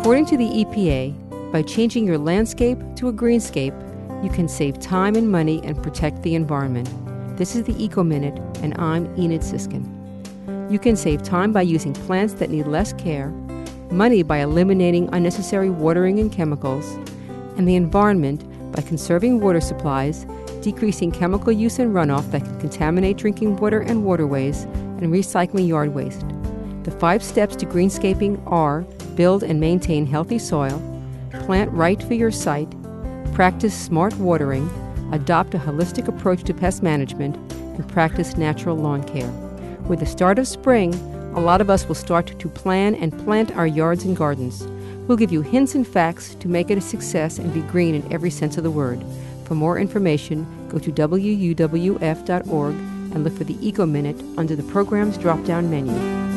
According to the EPA, by changing your landscape to a greenscape, you can save time and money and protect the environment. This is the Eco Minute, and I'm Enid Siskin. You can save time by using plants that need less care, money by eliminating unnecessary watering and chemicals, and the environment by conserving water supplies, decreasing chemical use and runoff that can contaminate drinking water and waterways, and recycling yard waste. The five steps to greenscaping are build and maintain healthy soil, plant right for your site, practice smart watering, adopt a holistic approach to pest management, and practice natural lawn care. With the start of spring, a lot of us will start to plan and plant our yards and gardens. We'll give you hints and facts to make it a success and be green in every sense of the word. For more information, go to wuwf.org and look for the Eco Minute under the program's drop down menu.